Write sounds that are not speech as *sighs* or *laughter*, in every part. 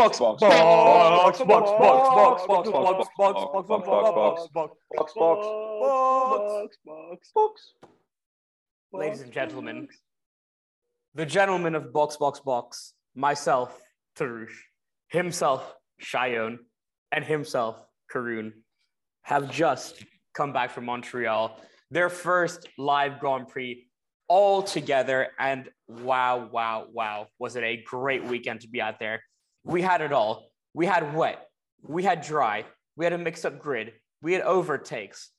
box, box, box, box, box, box, box, box, box, box, box, box, box, box, box, box. Ladies and gentlemen, the gentleman of box, box, box, myself, Tarush, himself, Shayon, and himself, Karun, have just come back from Montreal. Their first live Grand Prix all together. And wow, wow, wow. Was it a great weekend to be out there? We had it all. We had wet, we had dry, we had a mixed up grid, we had overtakes.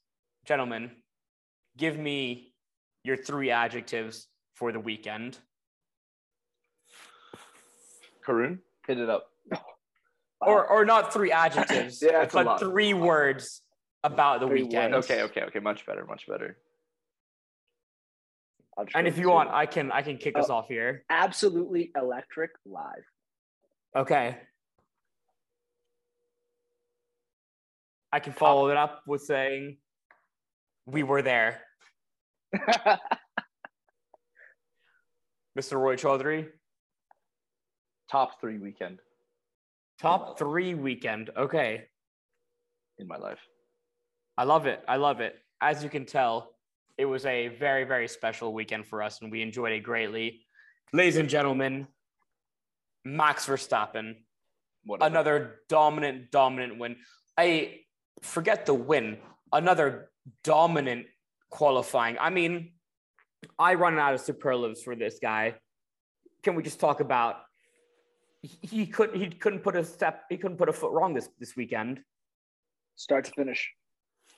Gentlemen, give me your three adjectives for the weekend. Karun, hit it up. Or, or not three adjectives, *coughs* Yeah, it's a but three words about the Three weekend. words. Okay, okay, okay. Much better, much better. And if you want, I can I can kick us Oh. off here. absolutely electric live. Okay. I can follow it up with saying we were there. *laughs* Mr. Roy Chaudhary, Top three weekend top three weekend. Okay. in my life. I love it. I love it. As you can tell, it was a very, very special weekend for us and we enjoyed it greatly. Ladies and gentlemen, Max Verstappen, Whatever. another dominant, dominant win. I forget the win, another dominant qualifying. I mean, I run out of superlatives for this guy. Can we just talk about he- he couldn't he couldn't put a step he couldn't put a foot wrong this this weekend. Start to finish,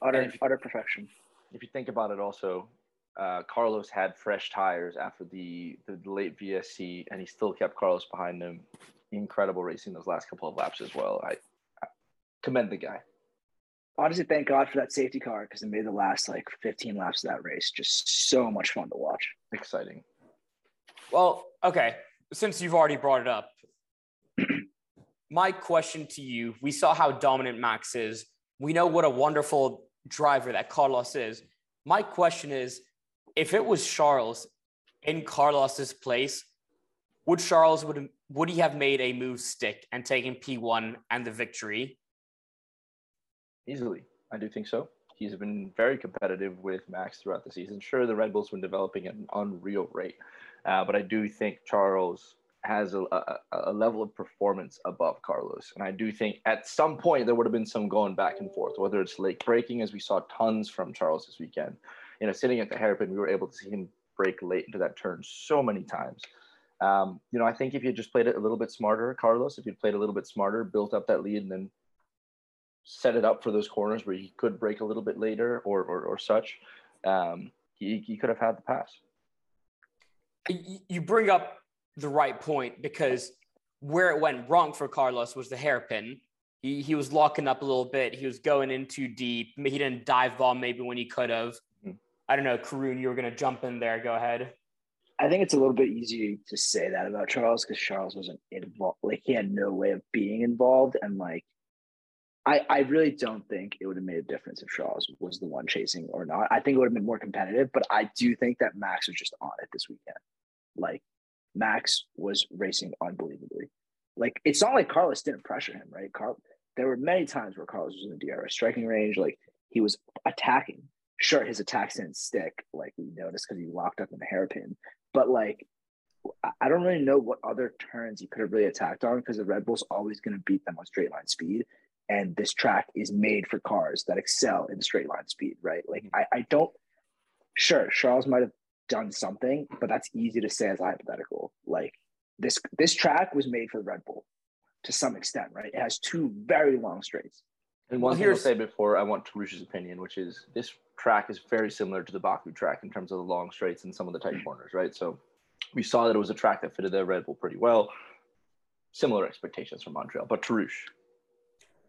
utter if- utter perfection. If you think about it, also, uh, Carlos had fresh tires after the, the late VSC, and he still kept Carlos behind him. Incredible racing those last couple of laps as well. I, I commend the guy. Honestly, thank God for that safety car because it made the last like 15 laps of that race just so much fun to watch. Exciting. Well, okay. Since you've already brought it up, *clears throat* my question to you we saw how dominant Max is. We know what a wonderful driver that Carlos is. My question is if it was Charles in Carlos's place, would Charles would would he have made a move stick and taken P1 and the victory? Easily. I do think so. He's been very competitive with Max throughout the season. Sure, the Red Bulls been developing at an unreal rate, uh, but I do think Charles has a, a, a level of performance above Carlos. And I do think at some point there would have been some going back and forth, whether it's late braking, as we saw tons from Charles this weekend. You know, sitting at the hairpin, we were able to see him brake late into that turn so many times. Um, you know, I think if you just played it a little bit smarter, Carlos, if you played a little bit smarter, built up that lead, and then set it up for those corners where he could brake a little bit later or or, or such, um, he, he could have had the pass. You bring up the right point because where it went wrong for Carlos was the hairpin. He, he was locking up a little bit. He was going in too deep. He didn't dive bomb maybe when he could have. I don't know, Karun, you were going to jump in there. Go ahead. I think it's a little bit easy to say that about Charles because Charles wasn't involved. Like he had no way of being involved, and like I, I really don't think it would have made a difference if Charles was the one chasing or not. I think it would have been more competitive, but I do think that Max was just on it this weekend. Like Max was racing unbelievably. Like it's not like Carlos didn't pressure him, right? Carl, there were many times where Carlos was in the DRS striking range, like he was attacking. Sure, his attacks didn't stick, like we noticed because he locked up in the hairpin. But like, I- I don't really know what other turns he could have really attacked on because the Red Bull's always going to beat them on straight line speed, and this track is made for cars that excel in straight line speed, right? Like, mm-hmm. I, I don't. Sure, Charles might have done something, but that's easy to say as a hypothetical. Like this, this track was made for the Red Bull to some extent, right? It has two very long straights. And Well, one thing I'll say before I want Tarush's opinion, which is this track is very similar to the Baku track in terms of the long straights and some of the tight mm-hmm. corners, right? So we saw that it was a track that fitted the Red Bull pretty well. Similar expectations from Montreal, but Tarush.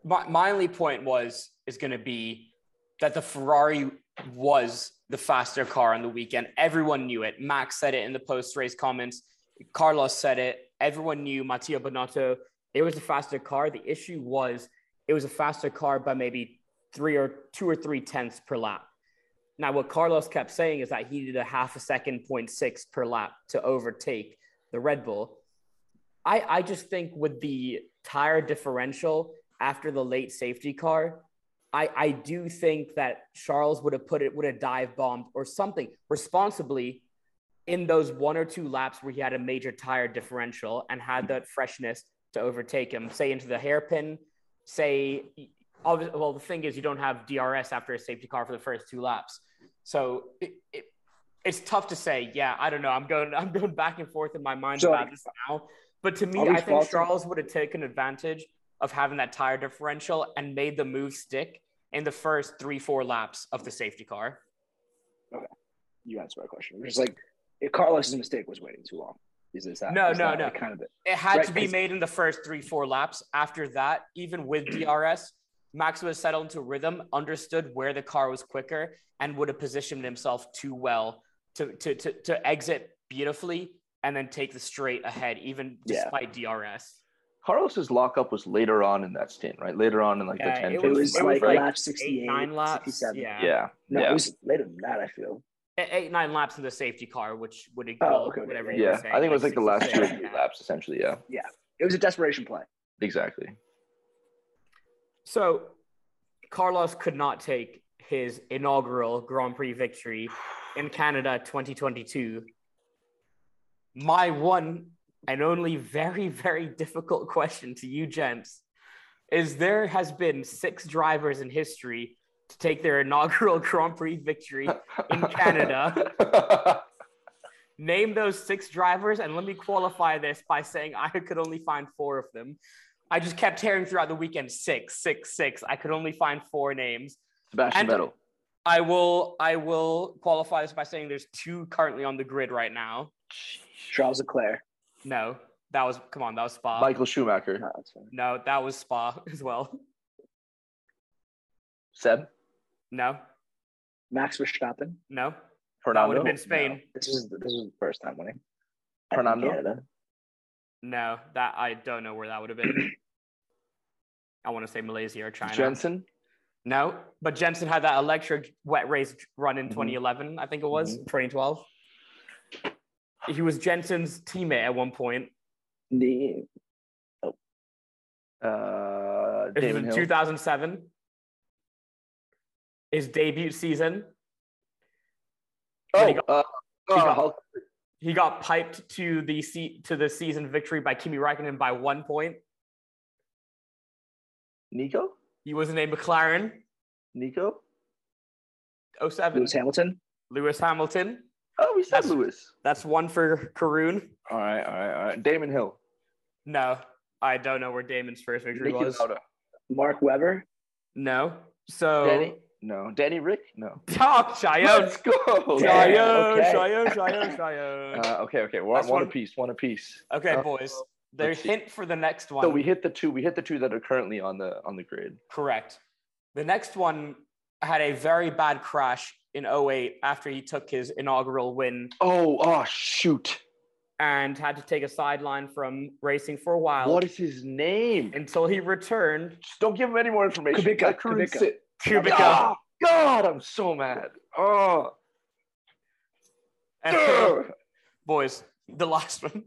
My, my only point was is going to be that the Ferrari was the faster car on the weekend. Everyone knew it. Max said it in the post race comments. Carlos said it. Everyone knew Matteo Binotto. It was a faster car. The issue was it was a faster car by maybe three or two or three tenths per lap. Now, what Carlos kept saying is that he needed a half a second, 0.6 per lap to overtake the Red Bull. I, I just think with the tire differential after the late safety car, I, I do think that Charles would have put it, would have dive bombed or something responsibly in those one or two laps where he had a major tire differential and had that freshness to overtake him, say into the hairpin, say, well, the thing is, you don't have DRS after a safety car for the first two laps. So it, it, it's tough to say. Yeah, I don't know. I'm going, *laughs* I'm going back and forth in my mind so, about this now. But to me, I think Charles would have taken advantage of having that tire differential and made the move stick in the first three, four laps of the safety car. Okay. You answered my question. It's like Carlos's mistake was waiting too long. Is, is that no, is no, that no? Kind of it. it had right? to be made in the first three, four laps. After that, even with *clears throat* DRS, Max was settled into rhythm, understood where the car was quicker, and would have positioned himself too well to to to, to exit beautifully and then take the straight ahead, even despite yeah. DRS. Carlos's lockup was later on in that stint, right? Later on in like yeah, the 10 It was, it was like right? lap 68, eight, nine laps. 67. Yeah. Yeah. No, yeah. it was later than that, I feel eight nine laps in the safety car, which would oh, equal oh, okay. whatever. Yeah, saying, I think it was like, the last two yeah. laps, essentially. Yeah. Yeah, it was a desperation play. Exactly. So, Carlos could not take his inaugural Grand Prix victory in Canada 2022. My one and only very very difficult question to you, gents, is there has been six drivers in history to take their inaugural *laughs* Grand Prix victory in Canada. *laughs* Name those six drivers, and let me qualify this by saying I could only find four of them. I just kept hearing throughout the weekend six, six, six. I could only find four names. Sebastian Vettel. I will I will qualify this by saying there's two currently on the grid right now. Charles Leclerc. No, that was come on, that was Spa. Michael Schumacher. Ah, no, no that was Spa *laughs* as well. Seb. No. Max Verstappen. No. Fernando. That would have been Spain. No. This is this is the first time winning. Fernando. Canada. No, that I don't know where that would have been. *clears throat* I want to say Malaysia or China. Jensen? No, but Jensen had that electric wet race run in mm-hmm. 2011, I think it was mm-hmm. 2012. He was Jensen's teammate at one point. The oh. Uh, it was in 2007 his debut season. Oh, he got, uh, he, got, uh, he got piped to the se- to the season victory by Kimi Raikkonen by one point. Nico? He was named McLaren. Nico? 07. Lewis Hamilton. Lewis Hamilton. Oh, we said that's, Lewis. That's one for Karun. All right, all right, all right. Damon Hill. No, I don't know where Damon's first victory Nicky was. Lauda. Mark Webber. No. So Danny? No. Danny Rick? No. *laughs* Talk, Cheyenne. Let's go. Cheyenne. Cheyenne, Cheyenne, Cheyenne. *laughs* Uh, okay, okay. One, one, one apiece. One apiece. Okay, uh, boys. There's hint for the next one. So we hit the two. We hit the two that are currently on the on the grid. Correct. The next one had a very bad crash in 08 after he took his inaugural win. Oh, oh shoot. And had to take a sideline from racing for a while. What is his name? Until he returned. Just don't give him any more information. Kubica. Kubica. Kubica. Oh, God, I'm so mad. Oh. And, boys, the last one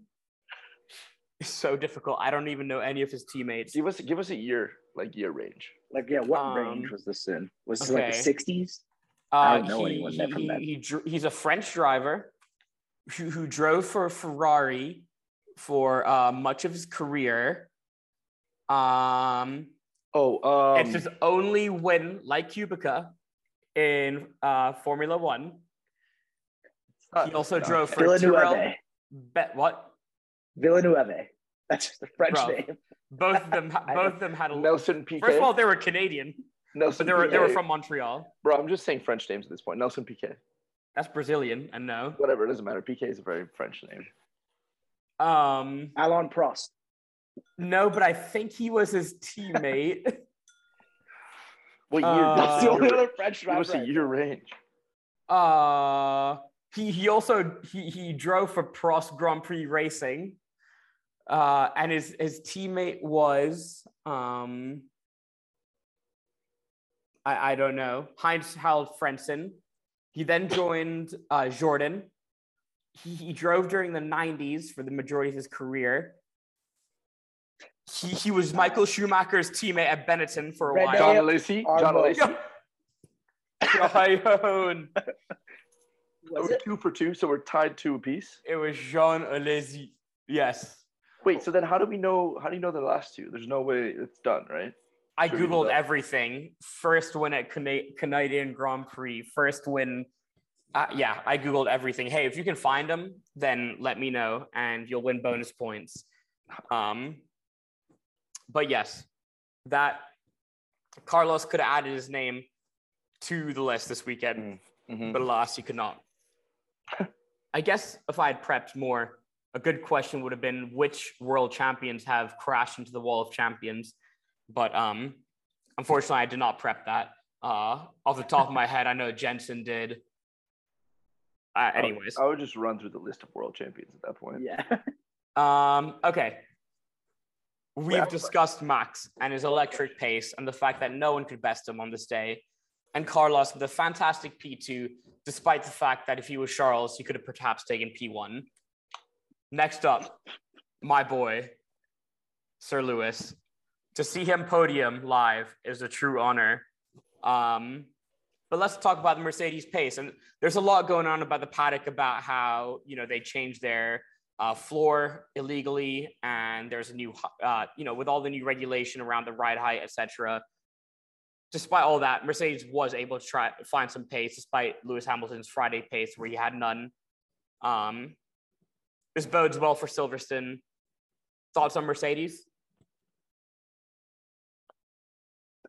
is so difficult. I don't even know any of his teammates. Give us give us a year, like year range. Like yeah, what um, range was this in? Was this okay. like the 60s? Uh, I don't know he, anyone there from he, that. He, he's a French driver who, who drove for Ferrari for uh, much of his career. Um, oh, um, it's his only win, like Kubica, in uh, Formula One. He also drove for Villeneuve. Bet what? Villeneuve. That's just the French Bro, name. Both of them. *laughs* both of them had a Nelson Piquet. First of all, they were Canadian. Nelson. But they were they were from Montreal. Bro, I'm just saying French names at this point. Nelson Piquet. That's Brazilian, and no. Whatever, it doesn't matter. Piquet is a very French name. Um, Alain Prost. No, but I think he was his teammate. *laughs* what year? Uh, That's the only other French driver. What's the year range? Uh, he he also he he drove for Prost Grand Prix Racing. Uh, and his his teammate was um I, I don't know Heinz Harald Frentzen. He then joined uh, Jordan. He, he drove during the 90s for the majority of his career. He, he was Michael Schumacher's teammate at Benetton for a Red while. John Yeah. Alesi. Our John boy. Was *laughs* We're it? two for two, so we're tied two apiece. It was Jean Alesi. Yes. Wait, so then how do we know? How do you know the last two? There's no way it's done, right? I Sure googled everything. First win at Cana- Canadian Grand Prix. First win. Uh, yeah, I googled everything. Hey, if you can find them, then let me know, and you'll win bonus points. Um, but yes, that Carlos could have added his name to the list this weekend, Mhm. but alas, he could not. *laughs* I guess if I had prepped more, a good question would have been which world champions have crashed into the wall of champions. But um, unfortunately, I did not prep that. Uh, off the top of my head, I know Jensen did. Uh, anyways, I would just run through the list of world champions at that point. Yeah. *laughs* um, okay. We've Rapid fire. discussed Max and his electric pace and the fact that no one could best him on this day. And Carlos with a fantastic P2, despite the fact that if he was Charles, he could have perhaps taken P1. Next up, my boy, Sir Lewis. To see him podium live is a true honor. Um, but let's talk about the Mercedes pace. And there's a lot going on about the paddock about how, you know, they changed their uh, floor illegally, and there's a new, uh, you know, with all the new regulation around the ride height, etc. Despite all that, Mercedes was able to try find some pace, despite Lewis Hamilton's Friday pace, where he had none. Um, this bodes well for Silverstone. Thoughts on Mercedes?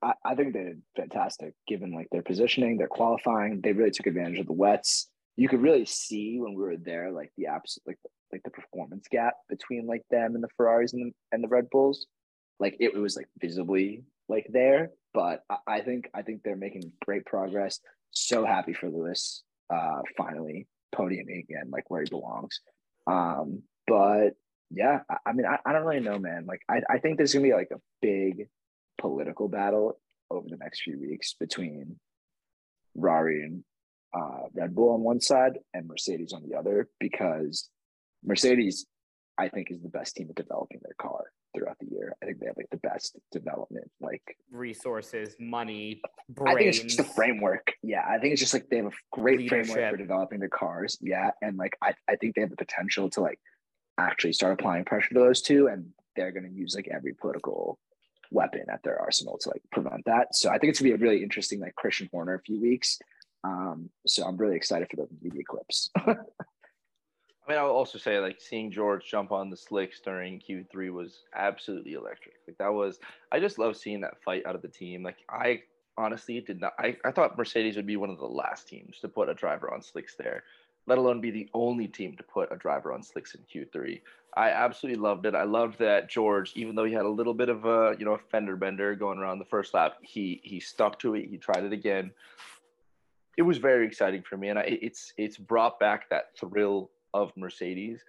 I, I think they did fantastic given like their positioning, their qualifying. They really took advantage of the wets. You could really see when we were there, like the abs, like like the performance gap between like them and the Ferraris and the, and the Red Bulls. Like it, it was like visibly like there, but I, I think I think they're making great progress. So happy for Lewis, uh, finally podiuming again, like where he belongs. Um, but yeah, I, I mean, I, I don't really know, man. Like I, I think there's gonna be like a big political battle over the next few weeks between Rari and uh, Red Bull on one side and Mercedes on the other because Mercedes, I think, is the best team at developing their car throughout the year. I think they have like the best development. Like Resources, money, I think it's just a framework. Yeah, I think it's just like they have a great framework for developing their cars. Yeah, and like I, I think they have the potential to like actually start applying pressure to those two, and they're going to use like every political weapon at their arsenal to like prevent that. So I think it's gonna be a really interesting like Christian Horner a few weeks. Um, so I'm really excited for the media clips. *laughs* I mean, I will also say like seeing George jump on the slicks during Q3 was absolutely electric. Like that was, I just love seeing that fight out of the team. Like I honestly did not, I, I thought Mercedes would be one of the last teams to put a driver on slicks there, let alone be the only team to put a driver on slicks in Q3. I absolutely loved it. I loved that George, even though he had a little bit of a, you know, a fender bender going around the first lap, he he stuck to it. He tried it again. It was very exciting for me, and I, it's it's brought back that thrill of Mercedes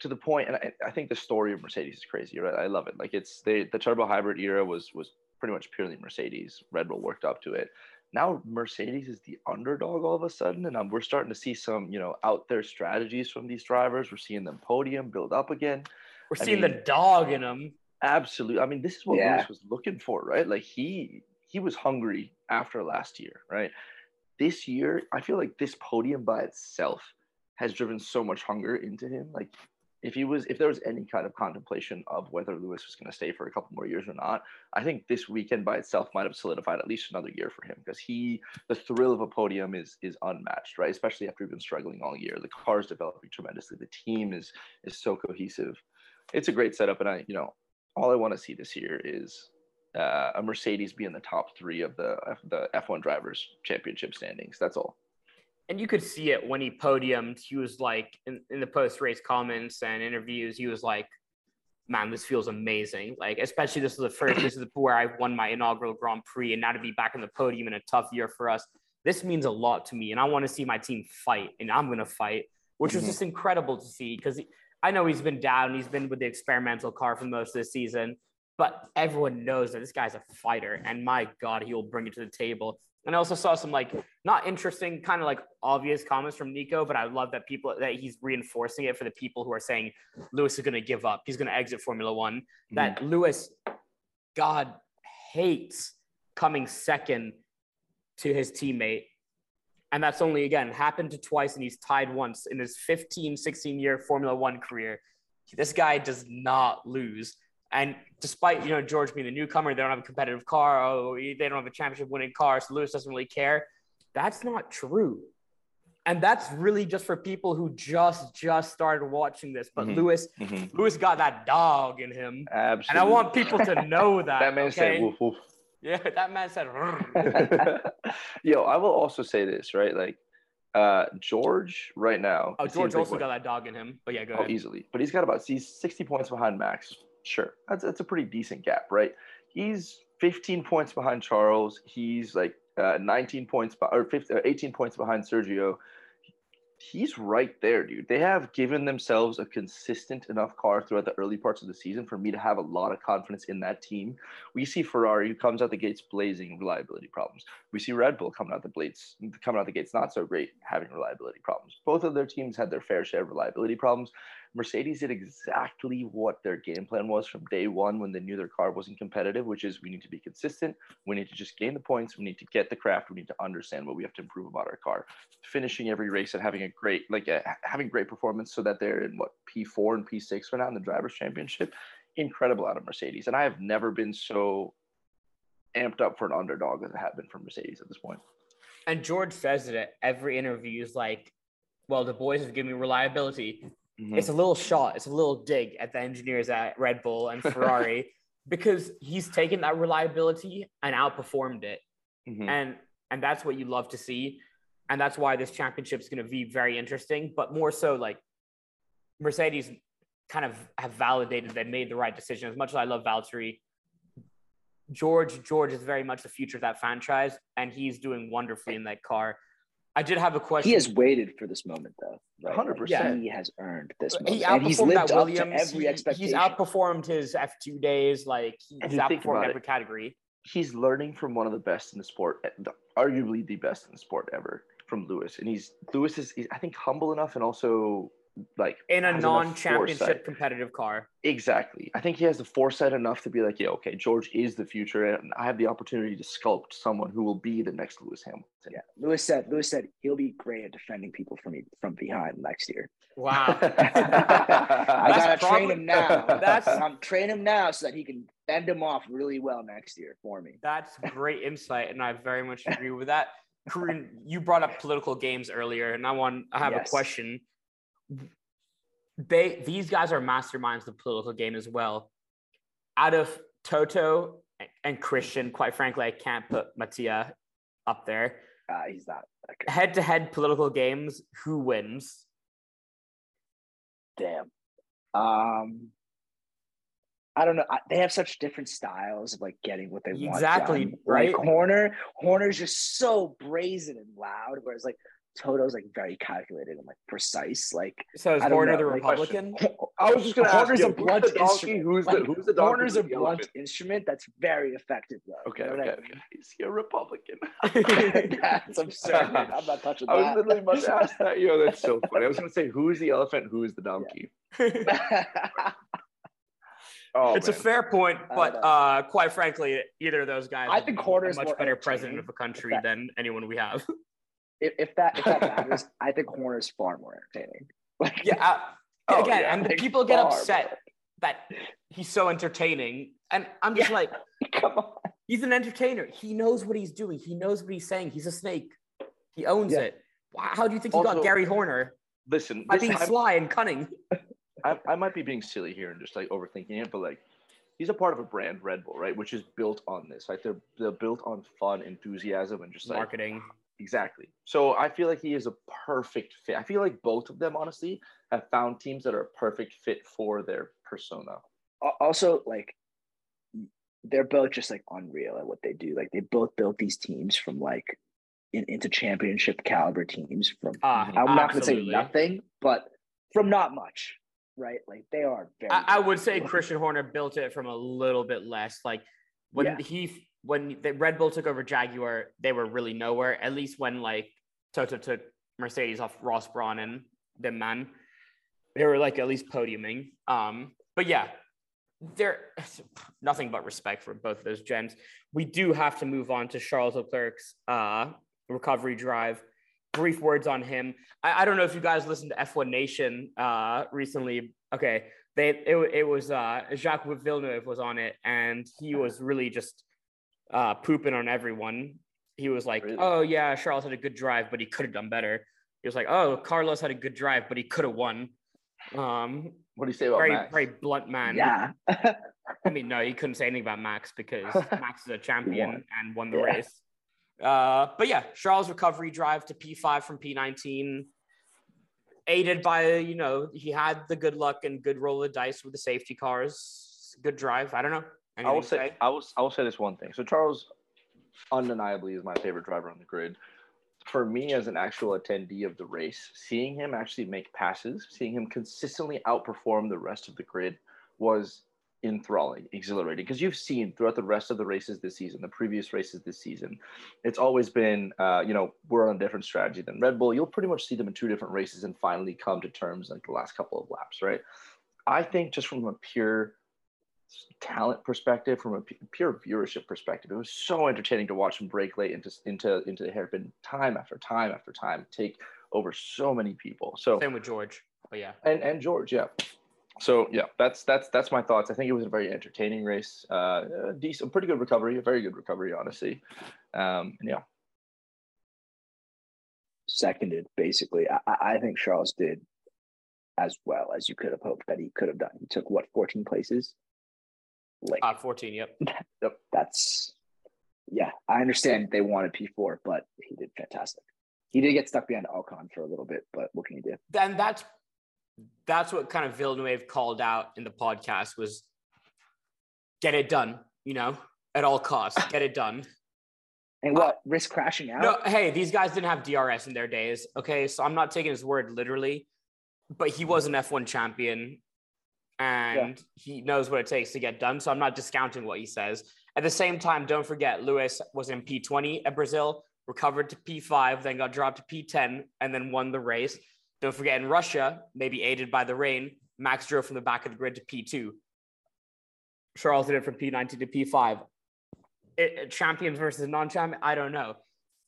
to the point, and I, I think the story of Mercedes is crazy, right? I love it. Like it's they, the turbo hybrid era was was pretty much purely Mercedes. Red Bull worked up to it. Now Mercedes is the underdog all of a sudden, and um, we're starting to see some you know out there strategies from these drivers. We're seeing them podium build up again. We're I seeing mean- the dog in them. Absolutely. I mean, this is what Yeah. Lewis was looking for, right? Like he he was hungry after last year, right? This year, I feel like this podium by itself has driven so much hunger into him. Like if he was if there was any kind of contemplation of whether Lewis was going to stay for a couple more years or not, I think this weekend by itself might have solidified at least another year for him because he the thrill of a podium is is unmatched, right? Especially after we've been struggling all year. The car is developing tremendously. The team is is so cohesive. It's a great setup, and I you know all I want to see this year is uh, a Mercedes be in the top three of the F- the F1 drivers championship standings. That's all. And you could see it when he podiumed. He was like in, in the post race comments and interviews, he was like, Man, this feels amazing. Like, especially this is the first, this is *clears throat* where I won my inaugural Grand Prix, and now to be back on the podium in a tough year for us. This means a lot to me, and I want to see my team fight, and I'm gonna fight, which was Mhm. just incredible to see because I know he's been down, he's been with the experimental car for most of the season, but everyone knows that this guy's a fighter, and my God, he will bring it to the table. And I also saw some like not interesting, kind of like obvious comments from Nico, but I love that people that he's reinforcing it for the people who are saying Lewis is going to give up. He's going to exit Formula One. Mm-hmm. That Lewis, God hates coming second to his teammate. And that's only, again, happened to twice and he's tied once in his 15, 16 year Formula One career. This guy does not lose. And despite you know George being a newcomer, they don't have a competitive car. Oh, they don't have a championship winning car, so Lewis doesn't really care. That's not true. And that's really just for people who just just started watching this. But mm-hmm. Lewis, mm-hmm. Lewis got that dog in him. Absolutely. And I want people to know *laughs* that. that man okay? said woof woof. Yeah, *laughs* that man said. *laughs* Yo, I will also say this, right? Like, uh, George right now. Oh, George also got that dog in him. But yeah, go oh, ahead. easily. But he's got about he's 60 points behind Max. Sure, that's that's a pretty decent gap, right? He's 15 points behind Charles. He's like uh, 19 points or 15, uh, 18 points behind Sergio he's right there, dude. They have given themselves a consistent enough car throughout the early parts of the season for me to have a lot of confidence in that team. We see Ferrari who comes out the gates blazing reliability problems. We see Red Bull coming out the blades coming out the gates not so great, having reliability problems. Both of their teams had their fair share of reliability problems. Mercedes did exactly what their game plan was from day one when they knew their car wasn't competitive, which is we need to be consistent. We need to just gain the points. We need to get the craft. We need to understand what we have to improve about our car. Finishing every race and having a great, like uh, a, having great performance so that they're in what P4 and P6 right now in the drivers' championship. Incredible out of Mercedes. And I have never been so amped up for an underdog as I have been for Mercedes at this point. And George says it at every interview is like, well, the boys have given me reliability. Mm-hmm. It's a little shot, it's a little dig at the engineers at Red Bull and Ferrari *laughs* because he's taken that reliability and outperformed it. Mm-hmm. And and that's what you love to see. And that's why this championship is going to be very interesting, but more so like Mercedes kind of have validated they made the right decision. As much as I love Valtteri, George George is very much the future of that franchise, and he's doing wonderfully in that car. I did have a question. He has waited for this moment, though. Hundred right? percent. He has earned this moment. He outperformed he's lived that Williams. every expectation. He's outperformed his F two days. Like he's outperformed every it, category. He's learning from one of the best in the sport, eh, arguably the best in the sport ever, from Lewis. And he's Lewis is, I think, humble enough and also like in a non-championship competitive car. Exactly. I think he has the foresight enough to be like, yeah, okay, George is the future, and I have the opportunity to sculpt someone who will be the next Lewis Hamilton. Yeah, Lewis said. Lewis said he'll be great at defending people from from behind next year. Wow. *laughs* I *laughs* gotta probably, train him now. That's *laughs* I'm train him now so that he can bend him off really well next year for me. That's great insight, and I very much agree with that. Karun, you brought up political games earlier, and I want I have yes. a question they these guys are masterminds of the political game as well. Out of Toto and Christian, quite frankly, I can't put Mattia up there. Uh, he's not head to head political games. Who wins? Damn. Um, I don't know. I, they have such different styles of like getting what they exactly, want. Exactly. Right. Like Horner, Horner's just so brazen and loud, whereas like Toto's like very calculated and like precise. Like so is Horner the Republican? I was just gonna Horner's ask. a blunt instrument. Who's the who's the donkey? Horner's a blunt instrument that's very effective though. Okay, okay, okay. Is he a Republican? *laughs* *laughs* that's absurd. *laughs* I'm not touching that. I was literally about to ask that. Yo, that's so funny. I was gonna say who's the elephant, who's the donkey. Oh, it's man. a fair point, but uh, quite frankly, either of those guys. I think Horner's a much better president of a country than anyone we have if, if that if that matters, *laughs* I think Horner's far more entertaining. *laughs* Like, yeah. Uh, oh, again, yeah, and people get upset more. that he's so entertaining, and I'm just yeah. like, *laughs* come on. He's an entertainer. He knows what he's doing. He knows what he's saying. He's a snake. He owns yeah. it. How do you think he also, got Geri Horner? Listen, by being sly and cunning. I, I might be being silly here and just like overthinking it, but like he's a part of a brand, Red Bull, right? Which is built on this. Like they're they're built on fun, enthusiasm, and just like marketing. Exactly. So I feel like he is a perfect fit. I feel like both of them, honestly, have found teams that are a perfect fit for their persona. Also, like they're both just like unreal at what they do. Like they both built these teams from like in, into championship caliber teams from uh, I'm not gonna say nothing, but from not much, right? Like they are very I, I would say Christian Horner built it from a little bit less. Like when yeah. he when the Red Bull took over Jaguar, they were really nowhere. At least when like Toto took Mercedes off Ross Brawn and the man, they were like at least podiuming. Um, but yeah, there *sighs* nothing but respect for both of those gems. We do have to move on to Charles Leclerc's uh, recovery drive. Brief words on him. I, I, don't know if you guys listened to F1 Nation uh, recently. Okay, they it, it was uh, Jacques Villeneuve was on it, and he was really just uh, pooping on everyone. He was like, really? "Oh yeah, Charles had a good drive, but he could have done better." He was like, "Oh, Carlos had a good drive, but he could have won." Um, what do you say about very, Max? Very blunt man. Yeah. I mean, no, he couldn't say anything about Max because *laughs* Max is a champion won. and won the yeah. race. Uh, but yeah, Charles' recovery drive to P5 from P19, aided by, you know, he had the good luck and good roll of dice with the safety cars. Good drive. I don't know. Anything I will say, say, I will, I will say this one thing. So Charles undeniably is my favorite driver on the grid for me as an actual attendee of the race, seeing him actually make passes, seeing him consistently outperform the rest of the grid was enthralling, exhilarating. Because you've seen throughout the rest of the races this season, the previous races this season, it's always been, uh, you know, we're on a different strategy than Red Bull. You'll pretty much see them in two different races and finally come to terms like the last couple of laps, right? I think just from a pure talent perspective, from a pure viewership perspective, it was so entertaining to watch him brake late into into into the hairpin time after time after time, take over so many people. So same with George, but yeah, and and George, yeah. So yeah, that's that's that's my thoughts. I think it was a very entertaining race, uh, a decent, pretty good recovery, a very good recovery, honestly. Um, and yeah, seconded basically. I, I think Charles did as well as you could have hoped that he could have done. He took what 14 places like uh, 14, yep. *laughs* yep. That's yeah, I understand they wanted P4, but he did fantastic. He did get stuck behind Ocon for a little bit, but what can you do? Then that's that's what kind of Villeneuve called out in the podcast was get it done, you know, at all costs, get it done. *laughs* And what uh, risk crashing out? No, hey, these guys didn't have DRS in their days. Okay, so I'm not taking his word literally, but he was an F1 champion and yeah. he knows what it takes to get done. So I'm not discounting what he says. At the same time, don't forget Lewis was in P20 at Brazil, recovered to P5, then got dropped to P10, and then won the race. Don't forget in Russia, maybe aided by the rain, Max drove from the back of the grid to P2. Charles did it from P19 to P5. It, champions versus non-champion, I don't know.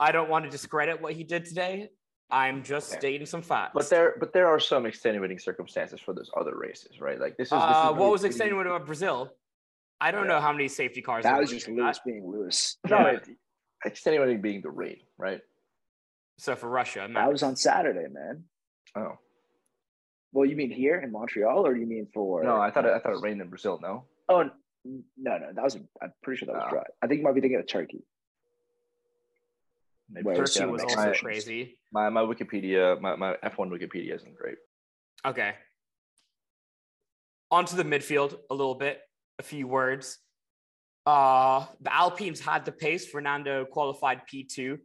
I don't want to discredit what he did today. I'm just okay. stating some facts. But there, but there are some extenuating circumstances for those other races, right? Like this is. This uh, is what was extenuating about Brazil? I don't yeah. know how many safety cars. That was just Lewis being Lewis. *laughs* No, yeah. extenuating being the rain, right? So for Russia, that was on Saturday, man. Oh. Well, you mean here in Montreal, or do you mean for? No, I thought it, I thought it rained in Brazil. No. Oh no, no, that was. I'm pretty sure that was oh. dry. I think you might be thinking of Turkey. Maybe Turkey was also my, crazy. My my Wikipedia, my, my F1 Wikipedia isn't great. Okay. Onto the midfield a little bit, a few words. Uh the Alpines had the pace. Fernando qualified P2.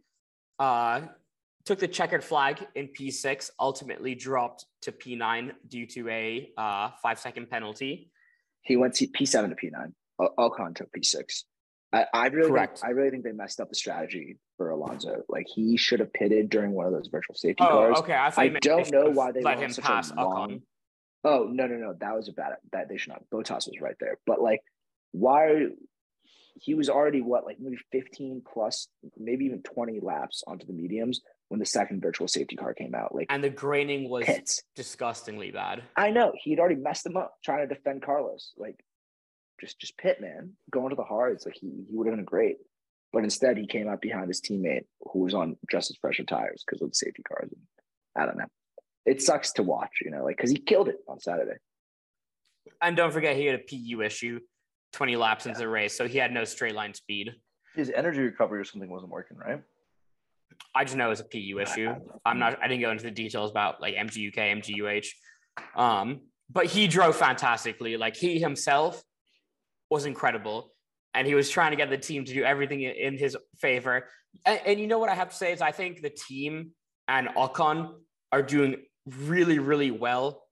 Uh took the checkered flag in P6, ultimately dropped to P9 due to a uh, five second penalty. He went to P7 to P9. Ocon took P6. I, I really Correct. Think, I really think they messed up the strategy for Alonso. Like he should have pitted during one of those virtual safety oh, cars. Okay, I, I don't know why they let him pass long... Ocon. Oh no no no, that was a bad that they should not. Bottas was right there, but like, why? He was already what like maybe fifteen plus, maybe even twenty laps onto the mediums when the second virtual safety car came out. Like, and the graining was pits. disgustingly bad. I know he'd already messed them up trying to defend Carlos. Like, just just pit man, going to the hards. Like he he would have been great. But instead, he came out behind his teammate who was on just as fresher tires because of the safety cars. And I don't know. It sucks to watch, you know, like because he killed it on Saturday. And don't forget, he had a PU issue 20 laps yeah. into the race. So he had no straight line speed. His energy recovery or something wasn't working, right? I just know it was a PU issue. I'm not, I didn't go into the details about like MGUK, MGUH. Um, but he drove fantastically. Like he himself was incredible and he was trying to get the team to do everything in his favor. And, and, you know what I have to say is I think the team and Ocon are doing really, really well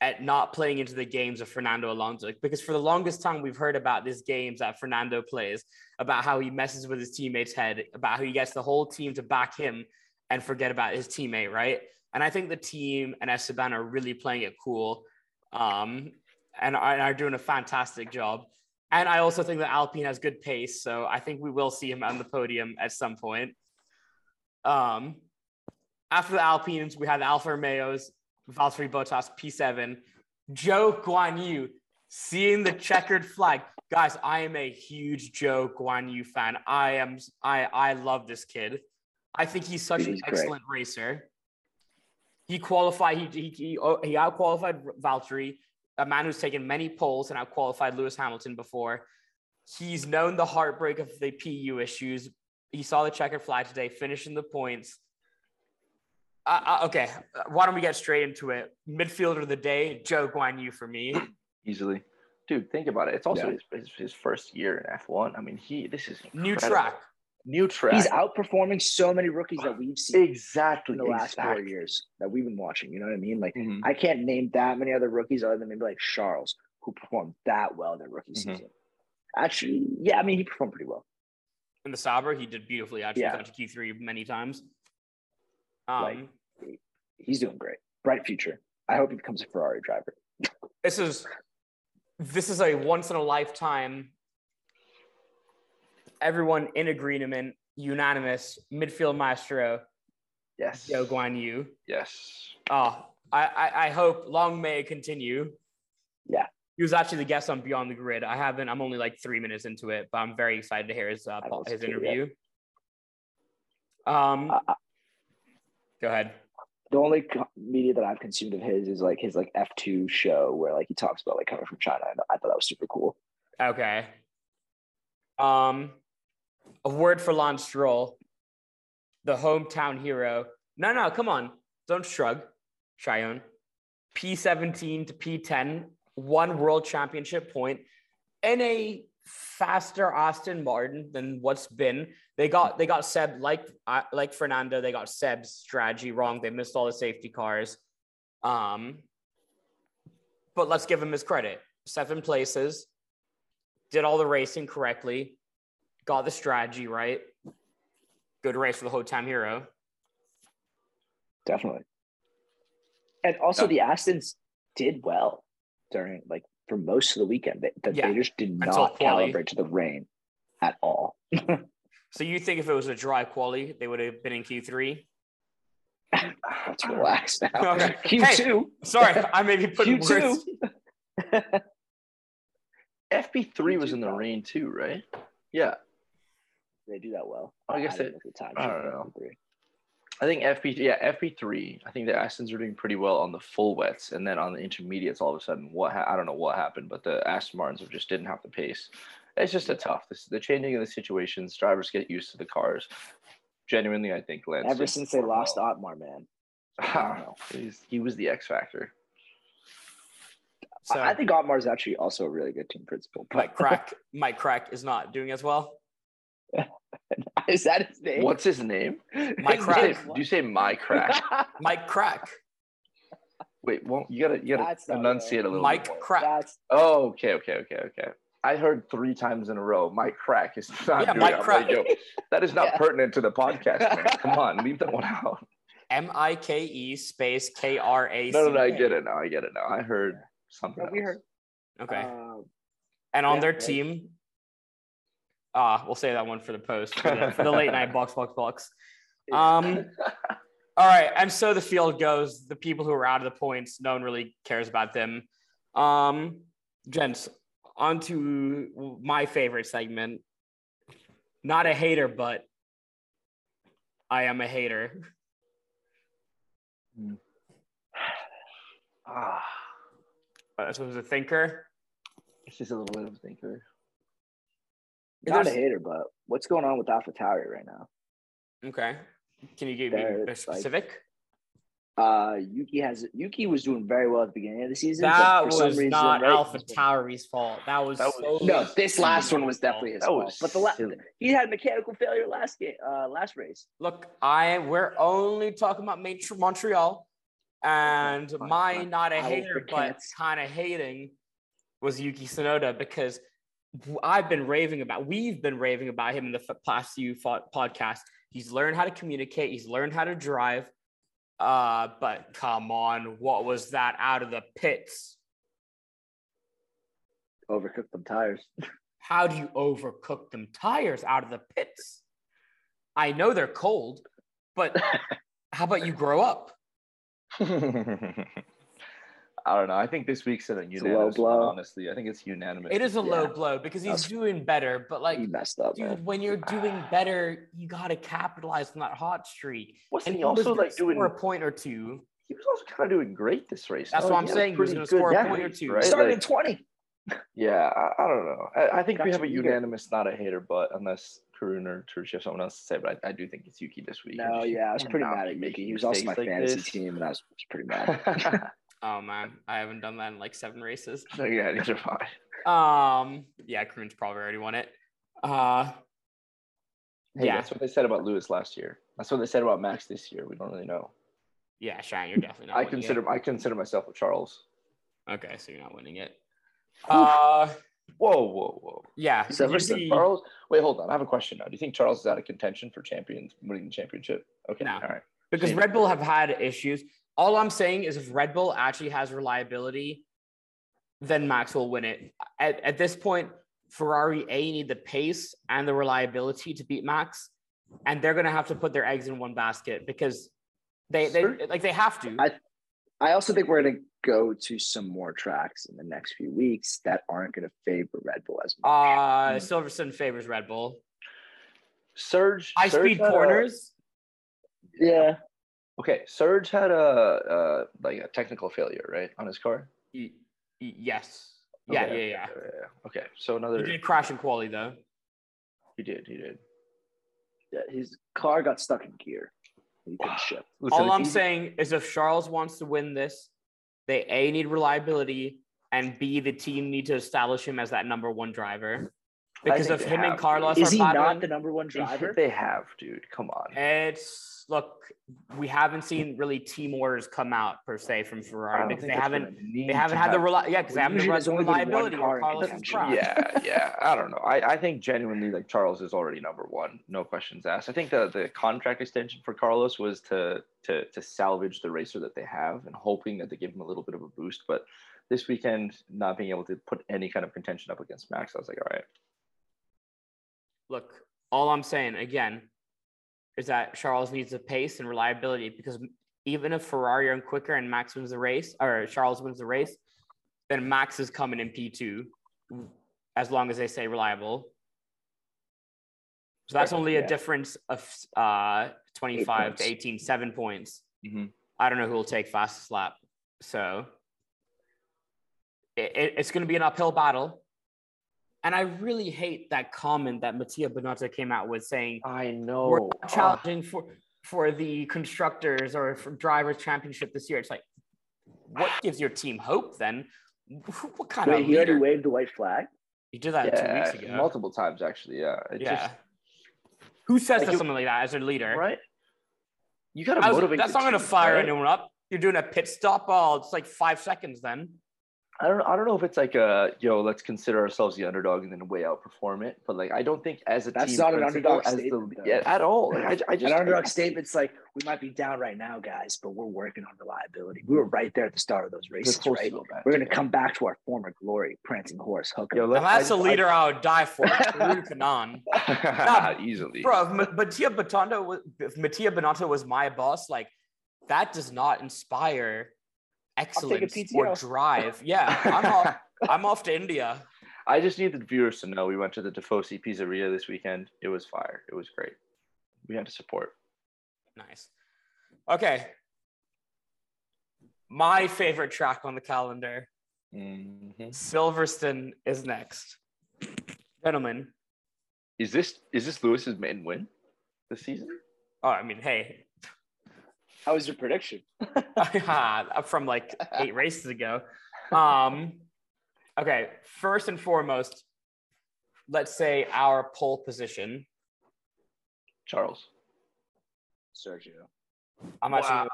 at not playing into the games of Fernando Alonso because for the longest time we've heard about these games that Fernando plays, about how he messes with his teammates' head, about how he gets the whole team to back him and forget about his teammate, right? And I think the team and Esteban are really playing it cool, um, and, are, and are doing a fantastic job. And I also think that Alpine has good pace, so I think we will see him on the podium at some point. Um, after the Alpines, we had the Alfa Romeos, Valtteri Bottas, P7, Zhou Guanyu, seeing the checkered flag. Guys, I am a huge Zhou Guanyu fan. I am I I love this kid. I think he's such he's an great. excellent racer. He qualified, he he he, oh, he outqualified Valtteri, a man who's taken many poles and outqualified Lewis Hamilton before. He's known the heartbreak of the PU issues. He saw the checkered flag today, finishing the points uh, uh, okay, why don't we get straight into it? Midfielder of the day, Zhou Guanyu for me. *clears throat* Easily, dude. Think about it. It's also yeah. his, his, his first year in F one. I mean, he this is incredible. new track. New track. He's outperforming so many rookies that we've seen exactly in the last exactly. four years that we've been watching. You know what I mean? Like mm-hmm. I can't name that many other rookies other than maybe like Charles, who performed that well in their rookie mm-hmm. season. Actually, yeah, I mean he performed pretty well. In the Sauber, he did beautifully. Actually, yeah. got to Q three many times. Um, like, he's doing great. Bright future. I hope he becomes a Ferrari driver. This is this is a once in a lifetime. Everyone in agreement, unanimous midfield maestro. Yes. Zhou Guan Yu. Yes. Oh, I, I, I hope long may it continue. Yeah. He was actually the guest on Beyond the Grid. I haven't. I'm only like three minutes into it, but I'm very excited to hear his uh, his interview. Um, uh, go ahead the only media that I've consumed of his is like his like F two show where like he talks about like coming from China. I thought that was super cool. Okay. Um, a word for Lance Stroll, the hometown hero. No, no, come on, don't shrug, Cheyenne. P seventeen to P ten, one world championship point, in a faster Aston Martin than what's been. They got they got Seb like uh, like Fernando. They got Seb's strategy wrong. They missed all the safety cars. Um, but let's give him his credit. Seven places, did all the racing correctly, got the strategy right. Good race for the hometown hero. Definitely. And also, yeah. the Astons did well during like for most of the weekend. They, yeah. they just did not calibrate to the rain at all. *laughs* so you think if it was a dry quality, they would have been in Q3? Let's relax now. *laughs* Okay. *laughs* Q2. Hey, sorry, I may be putting Q2. words. FP3 was in the rain too, right? Yeah. They do that well. I guess it. I don't know. I think FP yeah FP three. I think the Astons are doing pretty well on the full wets, and then on the intermediates, all of a sudden, what ha- I don't know what happened, but the Aston Martins have just didn't have the pace. It's just a tough. This, the changing of the situations, drivers get used to the cars. Genuinely, I think Lance. Ever since they lost well. Otmar, man. I don't ah, know. He's he was the X factor. So, I think Otmar is actually also a really good team principal. But Mike Krack, Mike Krack is not doing as well. Is that his name? What's his name? Mike Krack. Do you say my crack? *laughs* Mike Krack. Wait, well, you gotta you gotta enunciate a little. Mike bit Crack. That's... Oh, okay, okay, okay, okay. I heard three times in a row. Mike Krack is not yeah, Mike Krack. Like, that is not yeah. pertinent to the podcast, man. *laughs* Come on, leave that one out. M I K E space K R A C. No, no, no, I get it now. I get it now. I heard something. We heard. Okay. Uh, and on yeah, their team, Ah, we'll say that one for the post for the, for the late night *laughs* box box box. Um, all right, and so the field goes. The people who are out of the points, no one really cares about them. Um, gents, on to my favorite segment. Not a hater, but I am a hater. Ah, uh, so was a thinker. It's just a little bit of a thinker. Not a hater, but what's going on with AlphaTauri right now? Okay. Can you give me a specific? Like, uh, Yuki has Yuki was doing very well at the beginning of the season. That was reason, not right, Alpha Tauri's fault. That was, that was so no. This last one was definitely his that fault. But the last he had mechanical failure last game, uh, last race. Look, I we're only talking about Montreal. And Fine, my fine. not a I will hater, but kind of hating was Yuki Tsunoda because w- I've been raving about, we've been raving about him in the past few podcasts. He's learned how to communicate, he's learned how to drive. Uh, but come on, what was that out of the pits? Overcooked them tires. How do you overcook them tires out of the pits? I know they're cold, but *laughs* how about you grow up? *laughs* I don't know. I think this week's a a low unanimous one, blow. honestly. I think it's unanimous. It is a low blow because he's That's- doing better, but like he messed up, Dude, man. when you're doing better, you gotta capitalize on that hot streak. Wasn't And he was also gonna like doing? score a point or two. He was also kind of doing great this race. That's no? what I'm He saying. He was pretty gonna score a yeah, point or two. right? Started Like- in 20. Yeah, I, I don't know. I, I think we have a unanimous, not a hater, but unless Karun or Tarush have someone else to say, but I, I do think it's Yuki this week. No, yeah, I was pretty mad at Yuki. He was also my like fantasy this. team, and I was, was pretty mad. *laughs* *laughs* Oh man, I haven't done that in like seven races. *laughs* so yeah, these are fine. Um, yeah, Karun's probably already won it. Uh, Hey, Yeah. that's what they said about Lewis last year. That's what they said about Max this year. We don't really know. yeah, Shine, you're definitely not. I consider I consider myself a Charles. Okay, so you're not winning it. Uh, Whoa, whoa, whoa. yeah. Silverstone, Yuki- Charles, wait, hold on. I have a question now. Do you think Charles is out of contention for champions winning the championship? Okay, No. all right. because. Red Bull have had issues. All I'm saying is if Red Bull actually has reliability, then Max will win it. At, at this point, Ferrari A need the pace and the reliability to beat Max, and they're gonna have to put their eggs in one basket because they, they Sure. like they have to. I- I also think we're going to go to some more tracks in the next few weeks that aren't going to favor Red Bull as much. uh Silverstone favors Red Bull. Surge. High Surge speed had a- corners. yeah, okay, Surge had a uh, like a technical failure, right, on his car. Y- y- yes. Yeah, Okay, yeah, yeah. okay, yeah. Okay, so He another. did crash in quali though. He did. He did. yeah, his car got stuck in gear. He couldn't *sighs* shift. Listen, All I'm he- saying is if Charles wants to win this, they A need reliability and B the team need to establish him as that number one driver. Because of him and have to. Carlos Is he not battling, the number one driver? They have, dude. Come on. it's look, we haven't seen really team orders come out per se from Ferrari because they haven't what I need they haven't to had the have- reli- yeah because they haven't usually had the only been one reliability car Carlos is contention. crashed. yeah, *laughs* yeah. I don't know. I, I think genuinely like Charles is already number one, no questions asked. I think the the contract extension for Carlos was to to to salvage the racer that they have and hoping that they give him a little bit of a boost. But this weekend, not being able to put any kind of contention up against Max, I was like, all right, Look, all I'm saying again is that Charles needs the pace and reliability because even if Ferrari are quicker and Max wins the race or Charles wins the race, then Max is coming in P2 as long as they stay reliable. So that's only a yeah. difference of uh, 25 points. to 18, seven points. Mhm. I don't know who will take fastest lap. So it, it- it's going to be an uphill battle. And I really hate that comment that Mattia Binotto came out with saying I know. we're not challenging for for the constructors or for drivers championship this year. It's like, what gives your team hope then? What kind Wait, of he already waved the white flag. He did that two weeks ago. multiple times actually. Yeah, it yeah. just Who says Like that you- something like that as a leader? right. You got to I was- motivate. that's not going to fire right? anyone up. You're doing a pit stop. Oh, it's like five seconds then. I don't I don't know if it's like a yo, let's consider ourselves the underdog and then way outperform it. But like I don't think as a That's team not an underdog as statement, though. yeah, at all. Like, I, I just An underdog I- statement's like, we might be down right now, guys, but we're working on reliability. We were right there at the start of those races, supposed to right? go back We're going to to come back to our former glory, prancing horse, hook 'em. Yo, And let's- that's I- a leader I, would die for. Farouk Kanan. I- easily. Bro, if Ma- Mattia Binotto was if Mattia Binotto was my boss, like that does not inspire excellence or drive. *laughs* Yeah, I'm off. I'm off to India. I just need the viewers to know we went to the Tifosi Pizzeria this weekend. It was fire. It was great. We had to support. Nice. Okay. My favorite track on the calendar, Mhm. Silverstone, is next. Gentlemen, Is this is this Lewis's main win this season? oh, I mean, hey, How was your prediction? *laughs* from like eight races ago. Um, okay, first and foremost, let's say our pole position. Charles. Sergio. I'm actually Wow.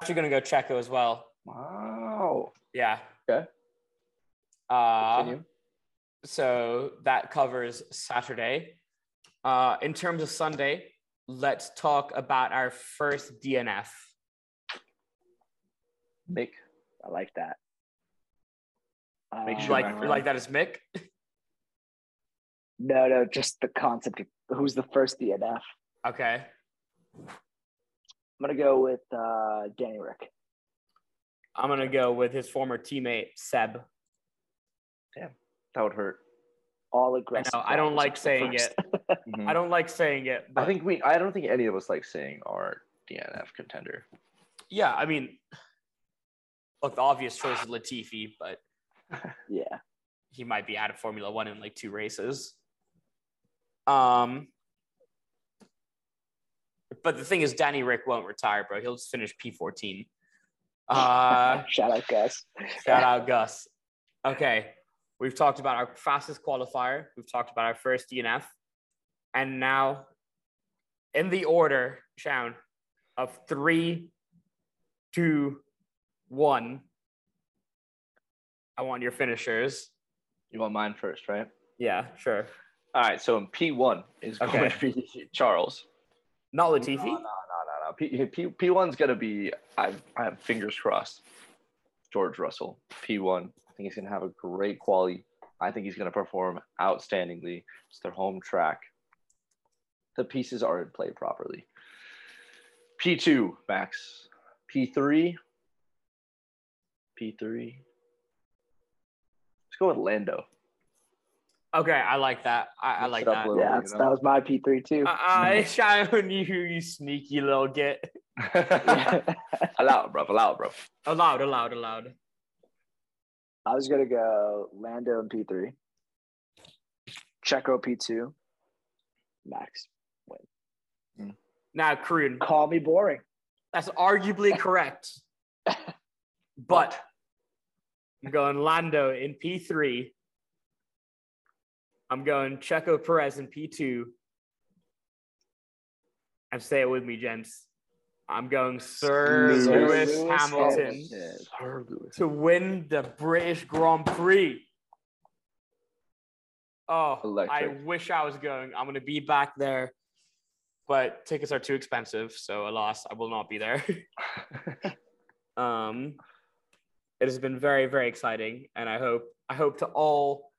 actually gonna go Checo as well. Wow. Yeah. Okay. Uh, Continue. so that covers Saturday. Uh, in terms of Sunday, let's talk about our first DNF. Mick. I like that. Make Um, sure Like, Sure. like that is Mick. no, no, just the concept of who's the first DNF. Okay. I'm gonna go with uh, Danny Rick. I'm gonna go with his former teammate Seb. Yeah, that would hurt. All aggressive. I don't like are saying first. *laughs* Mhm. I don't like saying it, but I think we. I don't think any of us like saying our DNF contender. yeah, I mean, look, the obvious choice is Latifi, but *laughs* yeah, he might be out of Formula One in like two races. Um, but the thing is, Danny Rick won't retire, bro. He'll just finish P14. *laughs* Uh, shout out Gus. shout out Gus. Okay, we've talked about our fastest qualifier. We've talked about our first DNF, and now, in the order, Shaun, of three, two, one. I want your finishers. You want mine first, right? Yeah, sure. All right. So in P one is going to be *laughs* Charles. Not No, Latifi. no, no, no, no. P P P one's gonna be. I I have fingers crossed. George Russell, P one. I think he's gonna have a great quality. I think he's gonna perform outstandingly. It's their home track. The pieces are in play properly. P two, Max. P three. P three. Let's go with Lando. Okay, I like that. I, I like that. Yeah, you know? that was my P three too. Uh, uh, mm. I Shaun, you you sneaky little git. *laughs* allow it, bro. Allow it, bro. Allowed, allowed, allowed. I was gonna go Lando in P three, Checo P two, Max. win. Now, Karun, Call me boring. that's arguably correct. But I'm going Lando in P3. I'm going Checo Perez in P2. And say it with me, gents. I'm going Sir Lewis. Lewis, Lewis Hamilton Hamilton. Lewis. to win the British Grand Prix. Oh, I wish I was going. I'm going to be back there, but tickets are too expensive. So, alas, I will not be there. *laughs* um, it has been very, very exciting, and I hope I hope to all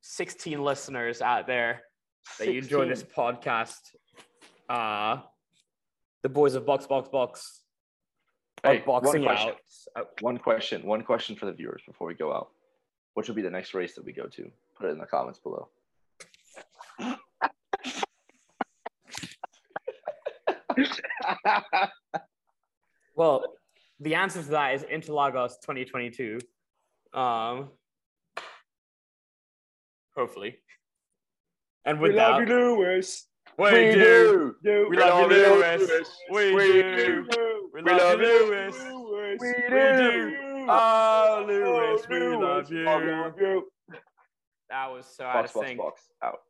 16 listeners out there that you enjoy this podcast. Uh, the boys of Box Box Box are Hey, one boxing question. out. Uh, One question. One question for the viewers before we go out. Which will be the next race that we go to? Put it in the comments below. *laughs* Well, the answer to that is Interlagos 2022. Um, hopefully. And with that, Lewis. we, do. We love you, Lewis. We, We do. We love you, Lewis. We do. Love you Oh, Lewis, we Lewis, love you. love you. That was so out of box, sync. box. Out.